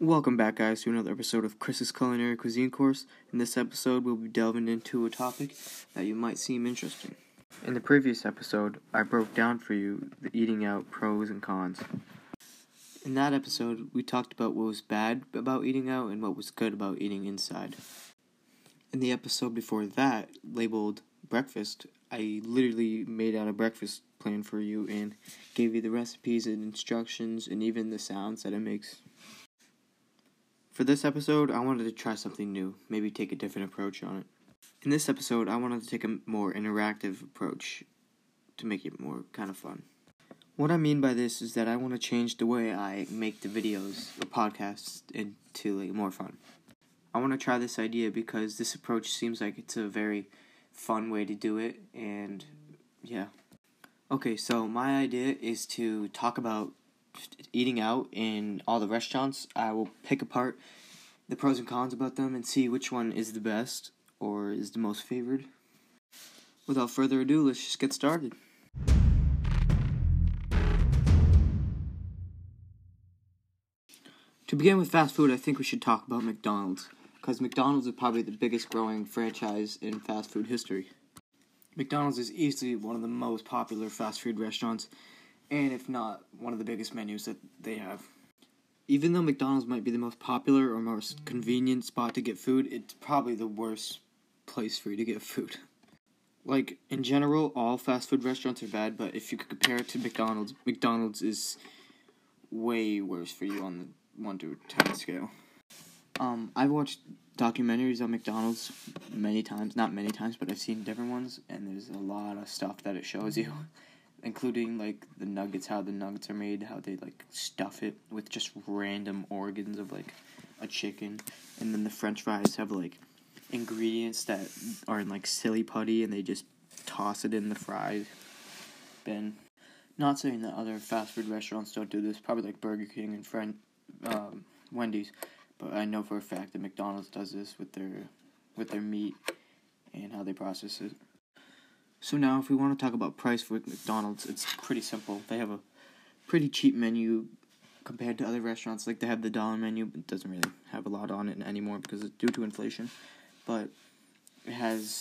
Welcome back, guys, to another episode of Chris's Culinary Cuisine Course. In this episode, we'll be delving into a topic that you might seem interesting. In the previous episode, I broke down for you the eating out pros and cons. In that episode, we talked about what was bad about eating out and what was good about eating inside. In the episode before that, labeled breakfast, I literally made out a breakfast plan for you and gave you the recipes and instructions and even the sounds that it makes. For this episode, I wanted to try something new, maybe take a different approach on it. In this episode, I wanted to take a more interactive approach to make it more kind of fun. What I mean by this is that I want to change the way I make the videos or podcasts into like more fun. I want to try this idea because this approach seems like it's a very fun way to do it and yeah. Okay, so my idea is to talk about eating out in all the restaurants. I will pick apart the pros and cons about them and see which one is the best or is the most favored. Without further ado, let's just get started. To begin with fast food, I think we should talk about McDonald's, because McDonald's is probably the biggest growing franchise in fast food history. McDonald's is easily one of the most popular fast food restaurants and if not one of the biggest menus that they have. Even though McDonald's might be the most popular or most convenient spot to get food, it's probably the worst place for you to get food. Like in general, all fast food restaurants are bad, but if you could compare it to McDonald's, McDonald's is way worse for you on the one to ten scale. Um, I've watched documentaries on McDonald's many times, not many times, but I've seen different ones, and there's a lot of stuff that it shows you including like the nuggets, how the nuggets are made, how they like stuff it with just random organs of like a chicken, and then the French fries have like ingredients that are in like silly putty, and they just toss it in the fries bin. Not saying that other fast food restaurants don't do this, probably like Burger King and friend um, Wendy's, but I know for a fact that McDonald's does this with their with their meat and how they process it. So now, if we want to talk about price for McDonald's, it's pretty simple. They have a pretty cheap menu compared to other restaurants. Like they have the dollar menu, but it doesn't really have a lot on it anymore because it's due to inflation. But it has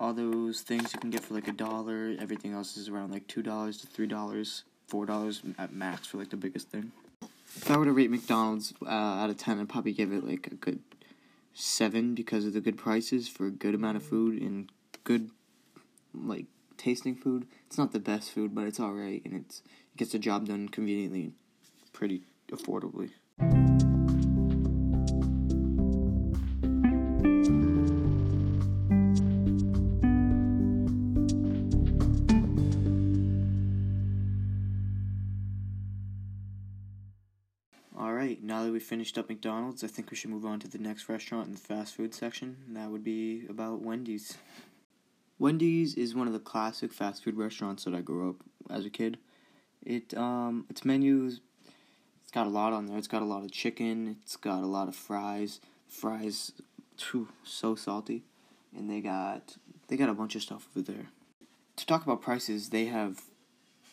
all those things you can get for like a dollar. Everything else is around like two dollars to three dollars, four dollars at max for like the biggest thing. If I were to rate McDonald's uh, out of ten, I'd probably give it like a good seven because of the good prices for a good amount of food and good like tasting food. It's not the best food, but it's all right, and it's it gets the job done conveniently, pretty affordably. Alright, now that we finished up McDonald's, I think we should move on to the next restaurant in the fast food section, that would be about Wendy's. Wendy's is one of the classic fast food restaurants that I grew up as a kid. It um its menus it's got a lot on there. It's got a lot of chicken, it's got a lot of fries. Fries too so salty. And they got they got a bunch of stuff over there. To talk about prices, they have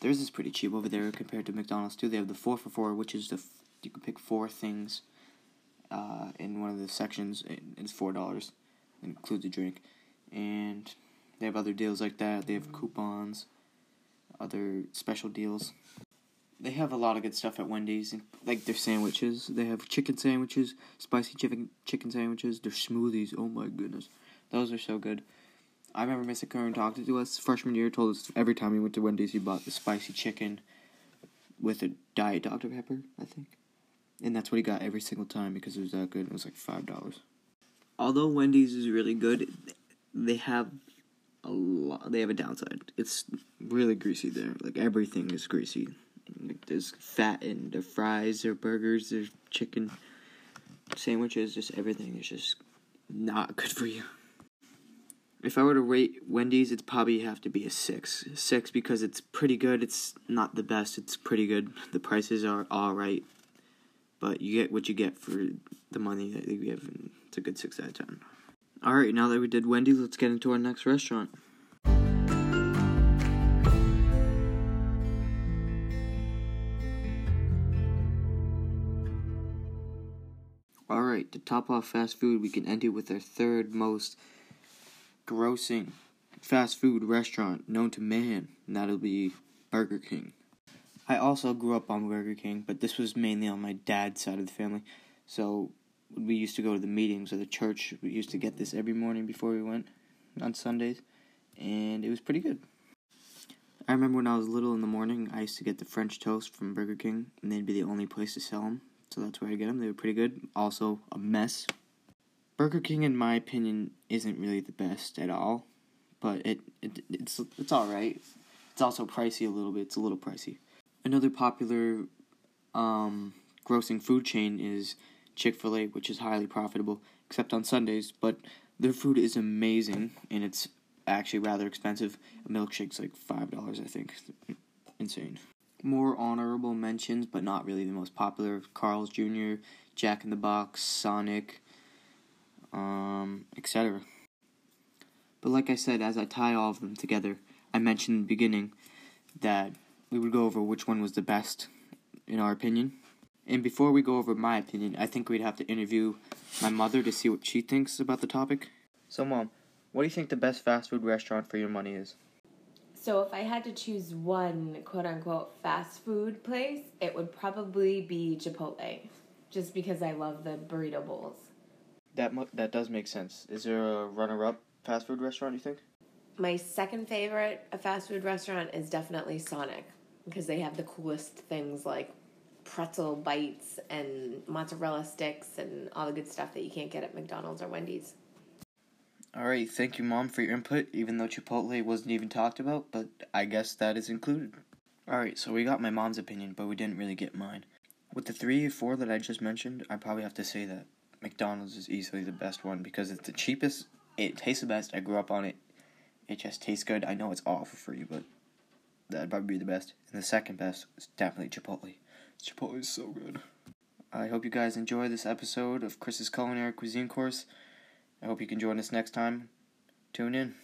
theirs is pretty cheap over there compared to McDonald's too. They have the 4 for 4, which is the you can pick four things uh, in one of the sections. It's $4. It includes a drink. And they have other deals like that. They have coupons, other special deals. They have a lot of good stuff at Wendy's, like their sandwiches. They have chicken sandwiches, spicy chicken chicken sandwiches. Their smoothies, oh my goodness, those are so good. I remember Mr. Curran talked to us freshman year. Told us every time he went to Wendy's, he bought the spicy chicken with a diet Dr Pepper, I think, and that's what he got every single time because it was that good. It was like five dollars. Although Wendy's is really good, they have a lot. They have a downside. It's really greasy there. Like everything is greasy. There's fat in their fries, their burgers, their chicken sandwiches. Just everything is just not good for you. If I were to rate Wendy's, it'd probably have to be a six. Six because it's pretty good. It's not the best. It's pretty good. The prices are all right, but you get what you get for the money that you give, and it's a good six out of ten. Alright, now that we did Wendy's, let's get into our next restaurant. Alright, to top off fast food, we can end it with our third most grossing fast food restaurant known to man, and that'll be Burger King. I also grew up on Burger King, but this was mainly on my dad's side of the family. So we used to go to the meetings or the church. We used to get this every morning before we went on Sundays, and it was pretty good. I remember when I was little in the morning, I used to get the French toast from Burger King, and they'd be the only place to sell them. So that's where I get them. They were pretty good. Also, a mess. Burger King, in my opinion, isn't really the best at all, but it, it it's it's all right. It's also pricey a little bit. It's a little pricey. Another popular um, grossing food chain is Chick Fil A, which is highly profitable, except on Sundays. But their food is amazing, and it's actually rather expensive. A milkshake's like five dollars, I think. Insane. More honorable mentions, but not really the most popular: Carl's Jr., Jack in the Box, Sonic, um, etc. But like I said, as I tie all of them together, I mentioned in the beginning that we would go over which one was the best, in our opinion. And before we go over my opinion, I think we'd have to interview my mother to see what she thinks about the topic. So, Mom, what do you think the best fast food restaurant for your money is? So, if I had to choose one quote unquote fast food place, it would probably be Chipotle, just because I love the burrito bowls. That mu- that does make sense. Is there a runner-up fast food restaurant you think? My second favorite uh, fast food restaurant is definitely Sonic because they have the coolest things like pretzel bites and mozzarella sticks and all the good stuff that you can't get at McDonald's or Wendy's. All right, thank you, Mom, for your input. Even though Chipotle wasn't even talked about, but I guess that is included. All right, so we got my mom's opinion, but we didn't really get mine. With the three or four that I just mentioned, I probably have to say that McDonald's is easily the best one because it's the cheapest. It tastes the best. I grew up on it. It just tastes good. I know it's awful for you, but that'd probably be the best. And the second best is definitely Chipotle. Chipotle is so good. I hope you guys enjoy this episode of Chris's Culinary Cuisine Course. I hope you can join us next time. Tune in.